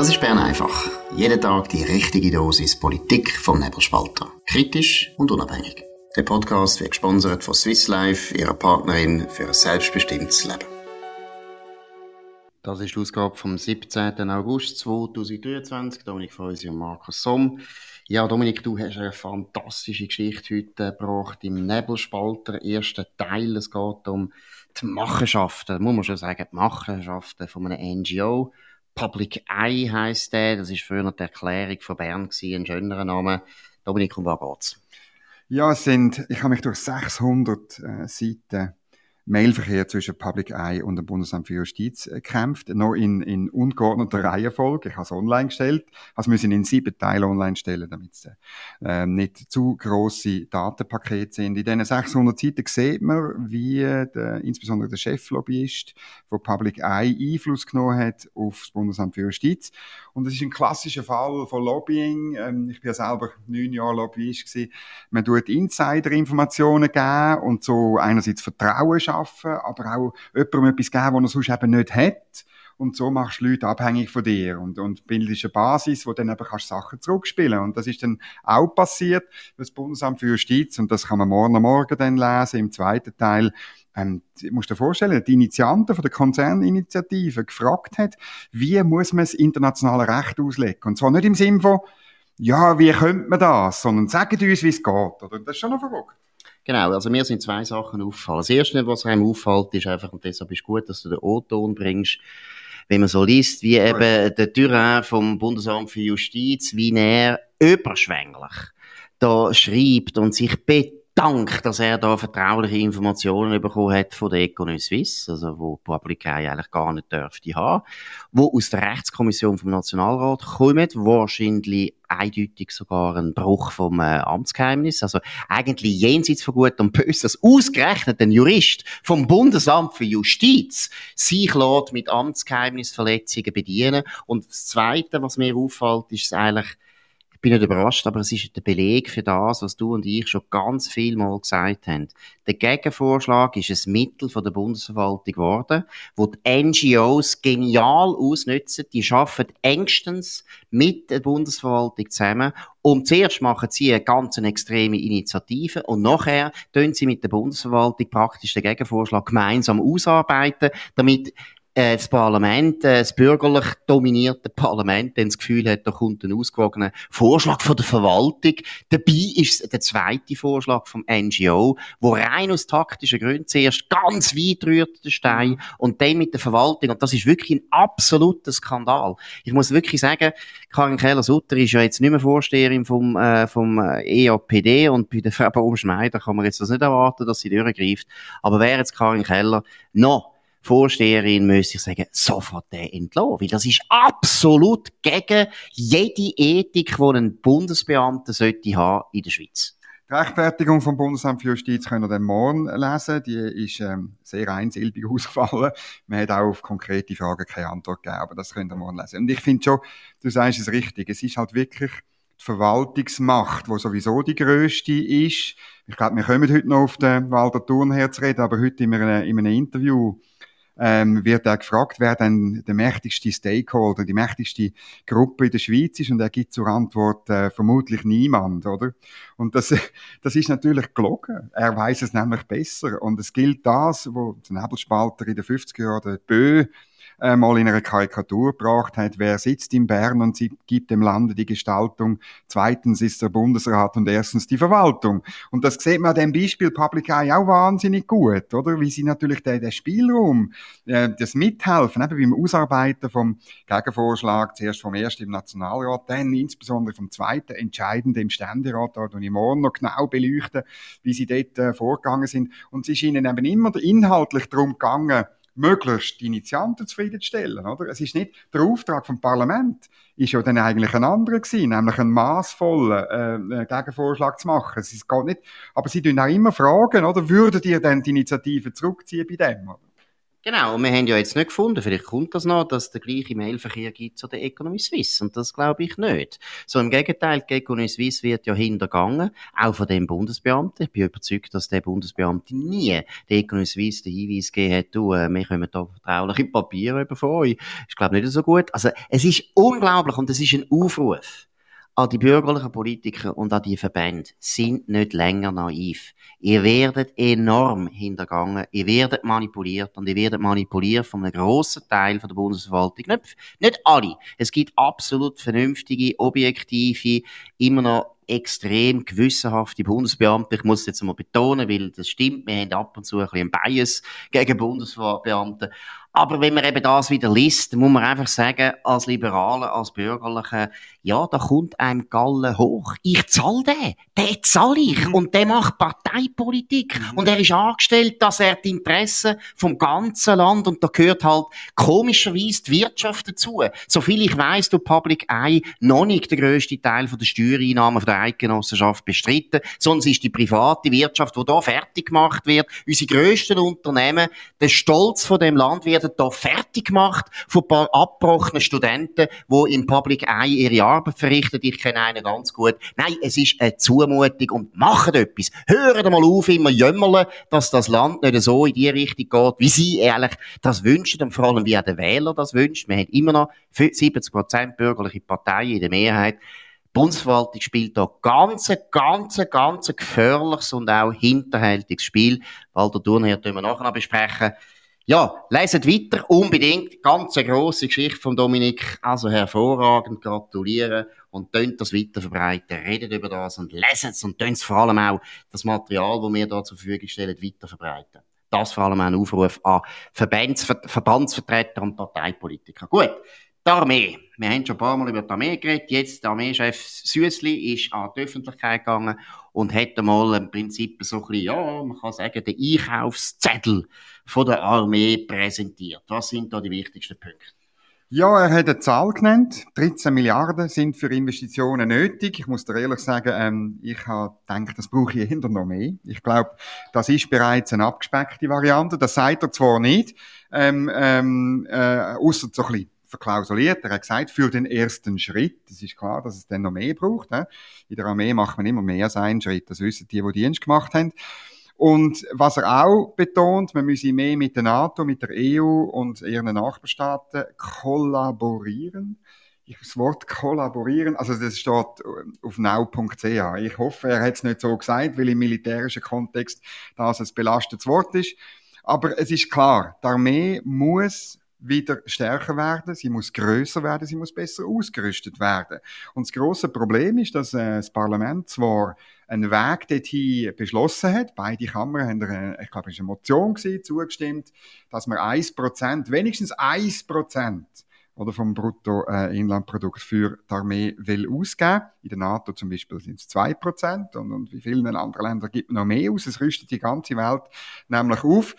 Das ist Bern einfach. Jeden Tag die richtige Dosis Politik vom Nebelspalter. Kritisch und unabhängig. Der Podcast wird gesponsert von Swiss Life, ihrer Partnerin für ein selbstbestimmtes Leben. Das ist die Ausgabe vom 17. August 2023. Dominik Feusi und Markus Somm. Ja, Dominik, du hast eine fantastische Geschichte heute gebracht im Nebelspalter, ersten Teil. Es geht um die Machenschaften, muss man schon sagen, die Machenschaften von einem NGO. Public Eye heisst der. Das ist früher die Erklärung von Bern gewesen, ein schönerer Name. Dominik, um was geht's? Ja, es sind, ich habe mich durch 600 äh, Seiten Mailverkehr zwischen Public Eye und dem Bundesamt für Justiz äh, gekämpft, noch in, in ungeordneter Reihenfolge. Ich habe es online gestellt, also müssen in sieben Teile online stellen, damit es äh, nicht zu große Datenpakete sind. In diesen 600 Seiten sieht man, wie der, insbesondere der Cheflobbyist von Public Eye Einfluss genommen hat auf das Bundesamt für Justiz. Und es ist ein klassischer Fall von Lobbying. Ähm, ich bin ja selber neun Jahre Lobbyist gewesen. Man tut Insider-Informationen geben und so einerseits Vertrauen schaffen schaffen, aber auch jemandem etwas geben, was er sonst eben nicht hat. Und so machst du Leute abhängig von dir und, und bildest eine Basis, wo dann eben kannst Sachen zurückspielen. Und das ist dann auch passiert. Das Bundesamt für Justiz, und das kann man morgen Morgen dann lesen, im zweiten Teil, ähm, musst dir vorstellen, die Initianten von der Konzerninitiative gefragt hat, wie muss man das internationale Recht auslegen? Und zwar nicht im Sinne von, ja, wie könnte man das, sondern sagen uns, wie es geht. Oder? Das ist schon noch verrückt. Genau, also mir sind zwei Sachen aufgefallen. Das erste, was einem auffällt, ist einfach, und deshalb ist gut, dass du den O-Ton bringst, wenn man so liest, wie eben der Tyrann vom Bundesamt für Justiz, wie er überschwänglich da schreibt und sich betet Dank, dass er da vertrauliche Informationen bekommen hat von der Economy Suisse, also wo die Public eigentlich gar nicht dürfte haben, wo aus der Rechtskommission vom Nationalrat kommt, wahrscheinlich eindeutig sogar ein Bruch vom äh, Amtsgeheimnis, also eigentlich jenseits von Gut und Böse, dass ausgerechnet ein Jurist vom Bundesamt für Justiz sich lässt mit Amtsgeheimnisverletzungen bedienen. Und das Zweite, was mir auffällt, ist eigentlich ich bin nicht überrascht, aber es ist der Beleg für das, was du und ich schon ganz viel Mal gesagt haben. Der Gegenvorschlag ist ein Mittel von der Bundesverwaltung geworden, wo die NGOs genial ausnutzen. Die arbeiten engstens mit der Bundesverwaltung zusammen und zuerst machen sie eine ganz extreme Initiative und nachher tun sie mit der Bundesverwaltung praktisch den Gegenvorschlag gemeinsam ausarbeiten, damit das Parlament, äh, das bürgerlich dominierte Parlament, dann das Gefühl hat, da kommt ein ausgewogener Vorschlag von der Verwaltung. Dabei ist der zweite Vorschlag vom NGO, wo rein aus taktischen Gründen zuerst ganz weit rührt, der Stein, und dann mit der Verwaltung. Und das ist wirklich ein absoluter Skandal. Ich muss wirklich sagen, Karin Keller-Sutter ist ja jetzt nicht mehr Vorsteherin vom, äh, vom EAPD und bei der Frau Baumschneider kann man jetzt das nicht erwarten, dass sie durchgreift. Aber wäre jetzt Karin Keller noch Vorsteherin müsste ich sagen, sofort den entlassen. Weil das ist absolut gegen jede Ethik, die ein Bundesbeamter sollte haben in der Schweiz. Die Rechtfertigung vom Bundesamt für Justiz können wir dann morgen lesen. Die ist ähm, sehr einsilbig ausgefallen. Man hat auch auf konkrete Fragen keine Antwort gegeben, aber das könnt ihr morgen lesen. Und ich finde schon, du sagst es richtig, es ist halt wirklich die Verwaltungsmacht, wo sowieso die grösste ist. Ich glaube, wir kommen heute noch auf den Walter Thurnherr zu reden, aber heute in einem, in einem Interview ähm, wird er gefragt, wer denn der mächtigste Stakeholder, die mächtigste Gruppe in der Schweiz ist und er gibt zur Antwort äh, vermutlich niemand, oder? Und das, das ist natürlich gelogen. Er weiß es nämlich besser und es gilt das, wo der Nebelspalter in den 50er Jahren, der Bö, äh, mal in einer Karikatur gebracht hat, wer sitzt in Bern und gibt dem Lande die Gestaltung, zweitens ist der Bundesrat und erstens die Verwaltung. Und das sieht man an dem Beispiel Public Eye auch wahnsinnig gut, oder? Wie sie natürlich den, den Spielraum, äh, das Mithelfen, eben beim Ausarbeiten vom Gegenvorschlag, zuerst vom ersten im Nationalrat, dann insbesondere vom zweiten entscheidenden im Ständerat, da und ich morgen noch genau beleuchten, wie sie dort äh, vorgegangen sind. Und es ist ihnen eben immer inhaltlich darum gegangen, möglichst die Initianten zufriedenzustellen, oder? Es ist nicht, der Auftrag vom Parlament ist ja dann eigentlich ein anderer gewesen, nämlich einen maßvollen äh, Gegenvorschlag zu machen. Es geht nicht, aber sie tun auch immer fragen, oder? Würdet ihr denn die Initiative zurückziehen bei dem, oder? Genau, und wir haben ja jetzt nicht gefunden, vielleicht kommt das noch, dass es der gleiche Mailverkehr gibt zu der Economy Suisse. Und das glaube ich nicht. So im Gegenteil, die Economy Suisse wird ja hintergangen, auch von dem Bundesbeamten. Ich bin überzeugt, dass der Bundesbeamte nie der Economy Suisse den Hinweis gegeben hat, du, äh, wir kommen da vertrauliche Papiere über von euch. Ich glaube nicht so gut. Also, es ist unglaublich und es ist ein Aufruf an die bürgerlichen Politiker und an die Verbände sind nicht länger naiv. Ihr werdet enorm hintergangen, ihr werdet manipuliert und ihr werdet manipuliert von einem grossen Teil der Bundesverwaltung. Nicht, nicht alle. Es gibt absolut vernünftige, objektive, immer noch extrem gewissenhafte Bundesbeamte. Ich muss es jetzt mal betonen, weil das stimmt. Wir haben ab und zu ein bisschen Bias gegen Bundesbeamte. Aber wenn man eben das wieder liest, muss man einfach sagen, als Liberale, als Bürgerliche, ja, da kommt einem Galle hoch. Ich zahle den. Den zahle ich. Mhm. Und der macht Parteipolitik. Mhm. Und er ist angestellt, dass er die Interessen vom ganzen Land, und da gehört halt komischerweise die Wirtschaft dazu. Soviel ich weiss, du Public Eye noch nicht der grösste Teil von der Steuereinnahmen von der Eidgenossenschaft bestritten, es ist die private Wirtschaft, die da fertig gemacht wird. Unsere grössten Unternehmen, der Stolz von dem Land werden da fertig gemacht von ein paar abgebrochenen Studenten, die im Public Eye ihre Arbeit verrichten. Ich kenne einen ganz gut. Nein, es ist eine Zumutung und machen etwas. Hören mal auf, immer jämmerle, dass das Land nicht so in die Richtung geht, wie sie ehrlich das wünschen und vor allem wie auch der Wähler das wünscht. Wir haben immer noch 70% bürgerliche Parteien in der Mehrheit. Die Bundesverwaltung spielt da ganz, ganz, ganz gefährliches und auch hinterhältiges Spiel. Walter Thurnherr können wir nachher noch besprechen. Ja, leset weiter, unbedingt. Ganz eine grosse Geschichte von Dominik. Also hervorragend, gratulieren und tönt das weiter verbreiten. Redet über das und leset es und tönt vor allem auch das Material, das wir da zur Verfügung stellen, weiter verbreiten. Das vor allem auch ein Aufruf an Verbands Verbandsvertreter und Parteipolitiker. Gut. Die Armee. Wir haben schon ein paar Mal über die Armee geredet. Jetzt der Armeechef Süßli ist an die Öffentlichkeit gegangen und hat einmal im Prinzip so ein bisschen, ja, man kann sagen, den Einkaufszettel von der Armee präsentiert. Was sind da die wichtigsten Punkte? Ja, er hat eine Zahl genannt. 13 Milliarden sind für Investitionen nötig. Ich muss dir ehrlich sagen, ähm, ich habe gedacht, das brauche ich hinter noch mehr. Ich glaube, das ist bereits eine abgespeckte Variante. Das sagt er zwar nicht, ähm, ähm, äh, außer so ein bisschen verklausuliert. Er hat gesagt, für den ersten Schritt, es ist klar, dass es dann noch mehr braucht. Ne? In der Armee macht man immer mehr als einen Schritt. Das wissen die, die Dienst gemacht haben. Und was er auch betont, man müsse mehr mit der NATO, mit der EU und ihren Nachbarstaaten kollaborieren. Das Wort kollaborieren, also das steht auf now.ch. Ich hoffe, er hat es nicht so gesagt, weil im militärischen Kontext das ein belastetes Wort ist. Aber es ist klar, die Armee muss wieder stärker werden, sie muss größer werden, sie muss besser ausgerüstet werden. Und das große Problem ist, dass äh, das Parlament zwar einen Weg dorthin beschlossen hat, beide Kammern haben, eine, ich glaube, es war eine Motion gewesen, zugestimmt, dass man 1%, wenigstens 1% oder vom Bruttoinlandprodukt für die Armee will ausgeben. In der NATO zum Beispiel sind es 2% und, und in vielen anderen Ländern gibt man noch mehr aus. Es rüstet die ganze Welt nämlich auf.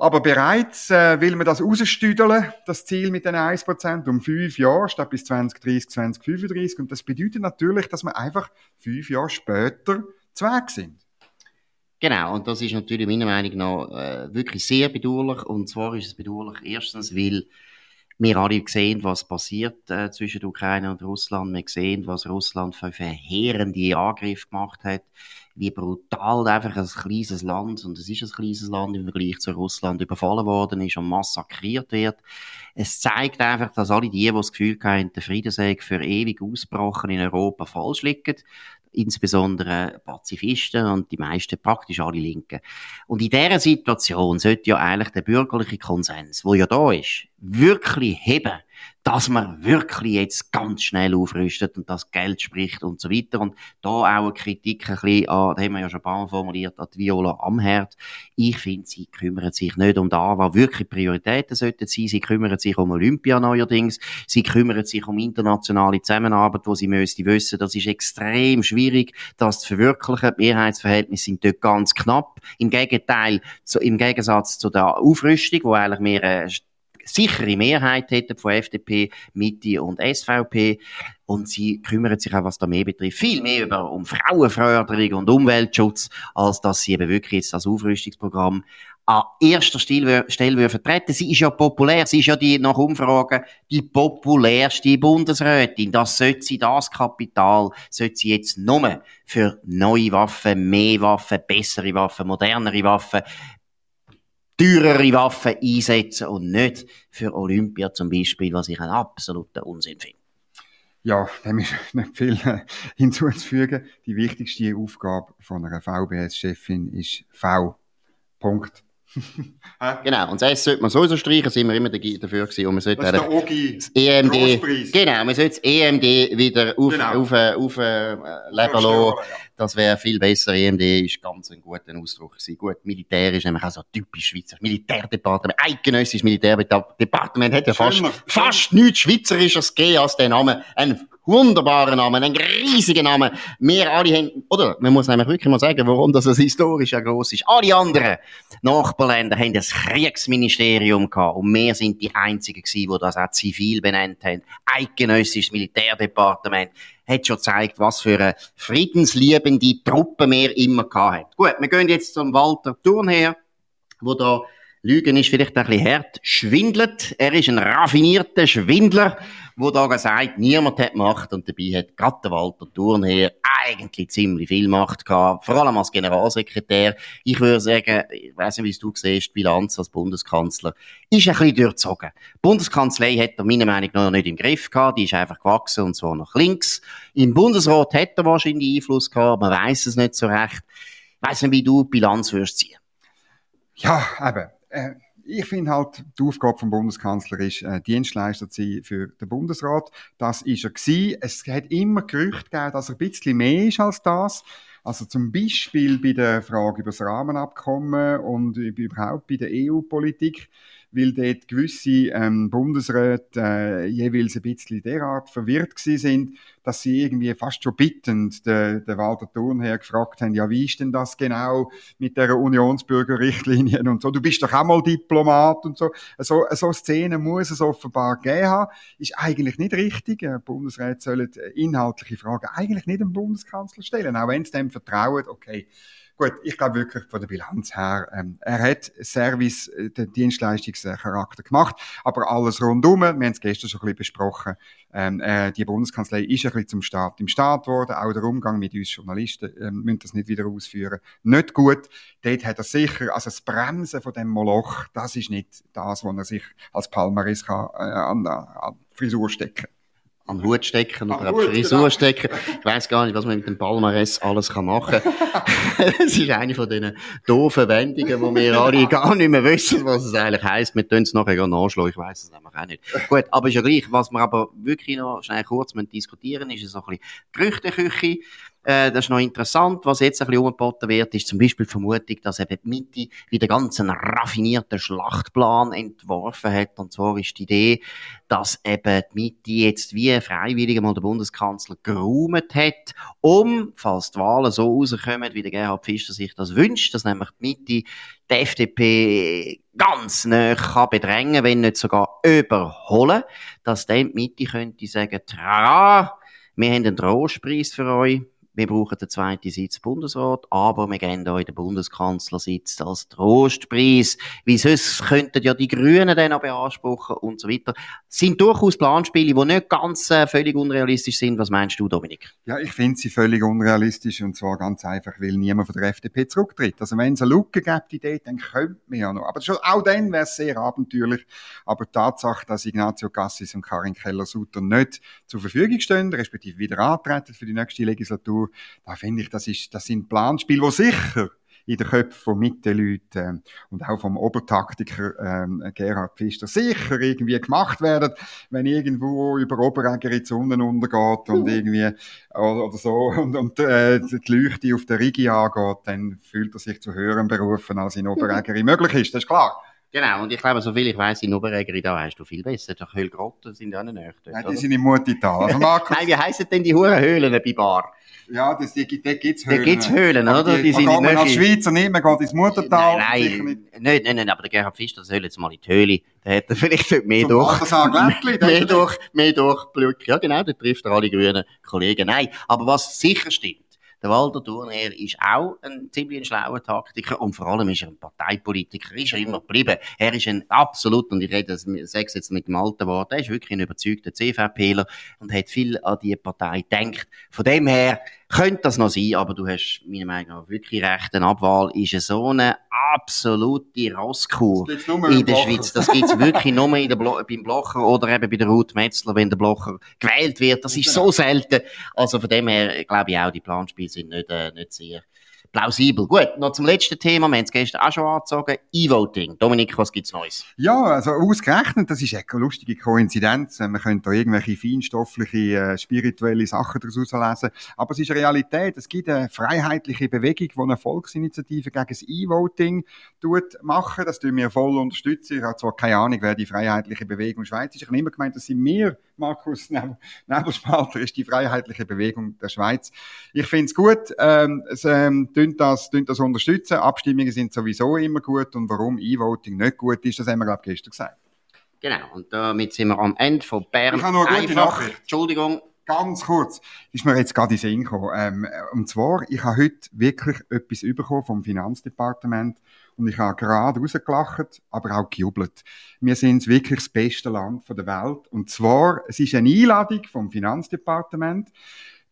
Aber bereits äh, will man das rausstüdeln, das Ziel mit den 1%, um fünf Jahre statt bis 2030, 2035. Und das bedeutet natürlich, dass wir einfach fünf Jahre später zu Weg sind. Genau, und das ist natürlich meiner Meinung nach äh, wirklich sehr bedauerlich. Und zwar ist es bedauerlich erstens, weil wir alle sehen, was passiert äh, zwischen der Ukraine und Russland. Wir sehen, was Russland für verheerende Angriffe gemacht hat wie brutal einfach ein kleines Land, und es ist ein kleines Land im Vergleich zu Russland, überfallen worden ist und massakriert wird. Es zeigt einfach, dass alle die, die das Gefühl haben, der Friedensweg für ewig ausbrochen in Europa falsch liegen insbesondere Pazifisten und die meisten praktisch alle Linken. Und in dieser Situation sollte ja eigentlich der bürgerliche Konsens, wo ja da ist, wirklich heben dass man wirklich jetzt ganz schnell aufrüstet und das Geld spricht und so weiter. Und da auch eine Kritik ein bisschen an, da haben wir ja schon ein paar Mal formuliert, an die Viola Amherd. Ich finde, sie kümmern sich nicht um da, was wirklich Prioritäten sollten sein. Sie kümmern sich um Olympia neuerdings. Sie kümmern sich um internationale Zusammenarbeit, wo sie müsste wissen, das ist extrem schwierig, das zu verwirklichen. Die Mehrheitsverhältnisse sind dort ganz knapp. Im Gegenteil, im Gegensatz zu der Aufrüstung, wo eigentlich mehr sichere Mehrheit hätten von FDP, Mitte und SVP. Und sie kümmern sich auch, was da mehr betrifft, viel mehr über, um Frauenförderung und Umweltschutz, als dass sie eben wirklich jetzt das Aufrüstungsprogramm an erster Stelle vertreten. Sie ist ja populär, sie ist ja die, nach Umfragen, die populärste Bundesrätin. Das sollte sie, das Kapital, sollte sie jetzt nur für neue Waffen, mehr Waffen, bessere Waffen, modernere Waffen, teurere Waffen einsetzen und nicht für Olympia zum Beispiel, was ich einen absoluten Unsinn finde. Ja, dem ist nicht viel äh, hinzuzufügen. Die wichtigste Aufgabe von einer VBS-Chefin ist V. Punkt. genau, und das sollte man sowieso streichen, sind wir immer dafür gewesen. Und man sollte das ist der Ogi das EMD, genau, man sollte das EMD wieder auf, genau. auf, auf, auf äh, leben lassen. Das wäre viel besser. EMD ist ganz ein guter Ausdruck gewesen. Gut, Militär ist nämlich auch so typisch Schweizer. Militärdepartement, eidgenössisches Militärdepartement hat ja fast, fast nichts Schweizerisches gegeben als der Name. Ein wunderbarer Name, ein riesiger Name. Wir alle haben, oder, man muss nämlich wirklich mal sagen, warum das historisch ja gross ist. Alle anderen Nachbarländer haben das Kriegsministerium gehabt und wir sind die einzigen gewesen, die das auch zivil benannt haben. Eidgenössisches Militärdepartement hat schon gezeigt, was für eine friedensliebende Truppe wir immer gehabt haben. Gut, wir gehen jetzt zum Walter Thurnherr, wo da Lügen ist vielleicht ein bisschen hart, schwindelt. Er ist ein raffinierter Schwindler, wo da sagt, niemand hat Macht und dabei hat gerade der Walter Thurnherr eigentlich ziemlich viel Macht gehabt, vor allem als Generalsekretär. Ich würde sagen, ich weiß nicht, wie du siehst, die Bilanz als Bundeskanzler ist ein bisschen durchzogen. Die Bundeskanzlei hat er meiner Meinung nach noch nicht im Griff gehabt, die ist einfach gewachsen und zwar nach links. Im Bundesrat hat er wahrscheinlich Einfluss gehabt, man weiß es nicht so recht. Ich weiss nicht, wie du die Bilanz würdest ziehen. Ja, eben äh, ich finde halt, die Aufgabe vom Bundeskanzler ist, äh, Dienstleister zu sein für den Bundesrat. Das ist er gewesen. Es hat immer Gerüchte gegeben, dass er ein bisschen mehr ist als das. Also zum Beispiel bei der Frage über das Rahmenabkommen und überhaupt bei der EU-Politik weil dort gewisse ähm, Bundesräte äh, jeweils ein bisschen derart verwirrt gewesen sind, dass sie irgendwie fast schon bittend den, den Walter Thurnherr gefragt haben, ja, wie ist denn das genau mit der Unionsbürgerrichtlinien und so, du bist doch auch mal Diplomat und so. So, so Szenen muss es offenbar gegeben haben, ist eigentlich nicht richtig. Äh, Bundesräte sollen inhaltliche Fragen eigentlich nicht dem Bundeskanzler stellen, auch wenn sie dem vertrauen, okay, Gut, ich glaube wirklich von der Bilanz her, ähm, er hat Service, äh, den Dienstleistungscharakter gemacht, aber alles rundum, wir haben es gestern schon ein bisschen besprochen, ähm, äh, die Bundeskanzlei ist ein bisschen zum Staat im Staat geworden, auch der Umgang mit uns Journalisten, ähm, müssen das nicht wieder ausführen, nicht gut. Dort hat er sicher, also das Bremsen von dem Moloch, das ist nicht das, was er sich als Palmaris kann, äh, an, an Frisur stecken an Hut stecken oder an Frisur genau. stecken. Ich weiß gar nicht, was man mit dem Palmares alles kann machen kann. das ist eine von diesen doofen Wendungen, wo wir alle gar nicht mehr wissen, was es eigentlich heisst. Wir tun es nachher nachschlagen. Ich weiß es nämlich auch nicht. Gut, aber ist ja gleich. Was wir aber wirklich noch schnell kurz diskutieren ist so ein bisschen Gerüchteküche. Äh, das ist noch interessant. Was jetzt ein bisschen umgeboten wird, ist zum Beispiel die Vermutung, dass eben die Mitte wieder ganz einen raffinierten Schlachtplan entworfen hat. Und zwar ist die Idee, dass eben die Mitte jetzt wie freiwillig mal der Bundeskanzler geräumt hat, um, falls die Wahlen so rauskommen, wie der Gerhard Pfister sich das wünscht, dass nämlich die Mitte die FDP ganz nah kann bedrängen, wenn nicht sogar überholen, dass dann die Mitte könnte sagen, tra, wir haben einen Trostpreis für euch, wir brauchen den zweiten Sitz Bundesrat, aber wir geben euch den Bundeskanzlersitz als Trostpreis. Wie sonst könnten ja die Grünen den auch beanspruchen und so weiter. Das sind durchaus Planspiele, die nicht ganz äh, völlig unrealistisch sind. Was meinst du, Dominik? Ja, ich finde sie völlig unrealistisch und zwar ganz einfach, weil niemand von der FDP zurücktritt. Also wenn es eine Lücke gibt, Idee, dann könnte man ja noch. Aber schon, auch dann wäre es sehr abenteuerlich. Aber die Tatsache, dass Ignazio Cassis und Karin Keller-Sutter nicht zur Verfügung stehen, respektive wieder antreten für die nächste Legislatur, da finde ich, das, ist, das sind Planspiele, die sicher in den Köpfen von Mittenleuten ähm, und auch vom Obertaktiker ähm, Gerhard Pfister sicher irgendwie gemacht werden, wenn irgendwo über Oberäger in die Sonne untergeht und irgendwie oder, oder so und, und äh, die Leuchte auf der Rigi angeht, dann fühlt er sich zu höheren berufen, als in Oberägeri möglich ist, das ist klar. Genau, und ich glaube, so viel ich weiss, in Oberägeri, da weißt du viel besser. Die Höhlgrotten sind ja nicht dort, Nein, die sind im Mutital. Also Markus... Nein, wie heissen denn die Hurenhöhlen bei Bar? Ja, das, die, die gibt's Höhlen. Da gibt's Höhlen, oder? Die, die sind man als Schweizer nicht, man geht ins Muttertal. Nein, nein. Nein, nein, nein, aber der Gerhard Pfister soll jetzt mal in die Höhle. Da hat er vielleicht mehr Zum durch. mehr durch, mehr durch Glück. Ja, genau, da trifft er alle grünen Kollegen. Nein, aber was sicher stimmt, Der Walter Thurner ist auch ein ziemlich schlauer Taktiker und vor allem ist er ein Parteipolitiker, ist er immer geblieben. Er ist ein absolut, und ich rede, es jetzt mit dem alten Wort, er ist wirklich ein überzeugter CVPler und hat viel an die Partei gedacht. Von dem her, könnte das noch sein, aber du hast meiner Meinung nach wirklich recht. Eine Abwahl ist so eine absolute Rosskur in der Schweiz. Das gibt's wirklich nur in der Blo beim Blocher oder eben bei der Ruth Metzler, wenn der Blocher gewählt wird. Das ist so selten. Also von dem her glaube ich auch, die Planspiele sind nicht, äh, nicht sehr plausibel. Gut, noch zum letzten Thema. Wir haben es gestern auch schon angezogen. E-Voting. Dominik, was gibt's Neues? Ja, also ausgerechnet, das ist eine lustige Koinzidenz. Man könnte da irgendwelche feinstoffliche, äh, spirituelle Sachen daraus lesen. Aber es ist Realität. Es gibt eine freiheitliche Bewegung, die eine Volksinitiative gegen das E-Voting machen. Das tun wir voll unterstützen. Ich habe zwar keine Ahnung, wer die freiheitliche Bewegung Schweiz ist. Ich habe immer gemeint, das sind wir, Markus Nebelspalter, ist die freiheitliche Bewegung der Schweiz. Ich finde es gut. Ähm, es, ähm, das, das unterstützen. Abstimmungen sind sowieso immer gut und warum E-Voting nicht gut ist, das haben wir, glaube ich, gestern gesagt. Genau, und damit sind wir am Ende von Bern. Ich habe noch eine gute Nachricht. Entschuldigung. Ganz kurz, ist mir jetzt gerade in Sinn gekommen. Ähm, und zwar, ich habe heute wirklich etwas bekommen vom Finanzdepartement und ich habe gerade rausgelacht, aber auch gejubelt. Wir sind wirklich das beste Land der Welt. Und zwar, es ist eine Einladung vom Finanzdepartement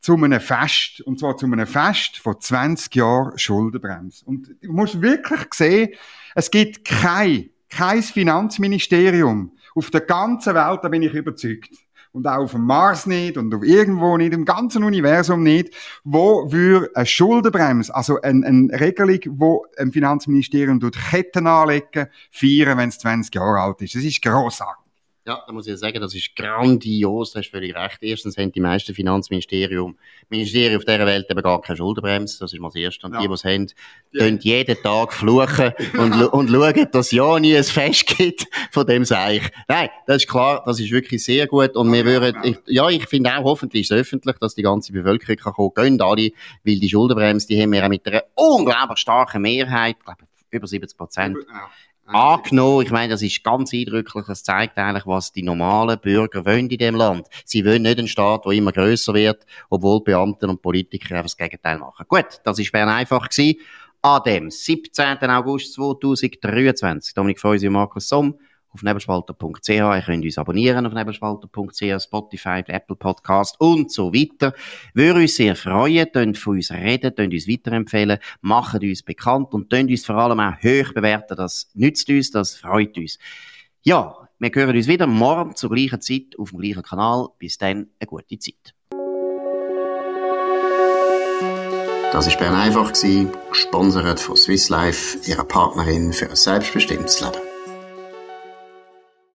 zu einem Fest. Und zwar zu einem Fest von 20 Jahren Schuldenbremse. Und du musst wirklich sehen, es gibt kein, kein Finanzministerium auf der ganzen Welt, da bin ich überzeugt. Und auch auf dem Mars nicht und auf irgendwo nicht, im ganzen Universum nicht, wo wir eine Schuldenbremse, also eine, eine Regelung, wo ein Finanzministerium durch Ketten anlegen, feiern, wenn es 20 Jahre alt ist. Das ist grossartig. Ja, da muss ich sagen, das ist grandios, da hast völlig recht. Erstens haben die meisten Finanzministerium, Ministerien auf dieser Welt eben gar keine Schuldenbremse, das ist mal das Erste. Und ja. die, die es haben, ja. jeden Tag fluchen und, und schauen, dass ja nie ein Fest gibt von dem Seich. Nein, das ist klar, das ist wirklich sehr gut und wir würden, ich, ja, ich finde auch, hoffentlich ist es öffentlich, dass die ganze Bevölkerung kann kommen, gehen alle, weil die Schuldenbremse, die haben wir auch mit einer unglaublich starken Mehrheit, glaube, über 70 Prozent. Ja angenommen. Ich meine, das ist ganz eindrücklich. Das zeigt eigentlich, was die normalen Bürger wollen in dem Land. Sie wollen nicht einen Staat, der immer größer wird, obwohl Beamte und Politiker einfach das Gegenteil machen. Gut, das ist Bern einfach gewesen. An dem 17. August 2023. Dominik Feusi und Markus Somm auf nebelspalter.ch. Ihr könnt uns abonnieren auf nebelspalter.ch, Spotify, Apple Podcast und so weiter. Würde uns sehr freuen, könnt von uns reden, könnt uns weiterempfehlen, machen uns bekannt und könnt uns vor allem auch hoch bewerten. Das nützt uns, das freut uns. Ja, wir hören uns wieder morgen zur gleichen Zeit auf dem gleichen Kanal. Bis dann, eine gute Zeit. Das war Bern einfach, gesponsert von Swiss Life, ihrer Partnerin für ein selbstbestimmtes Leben.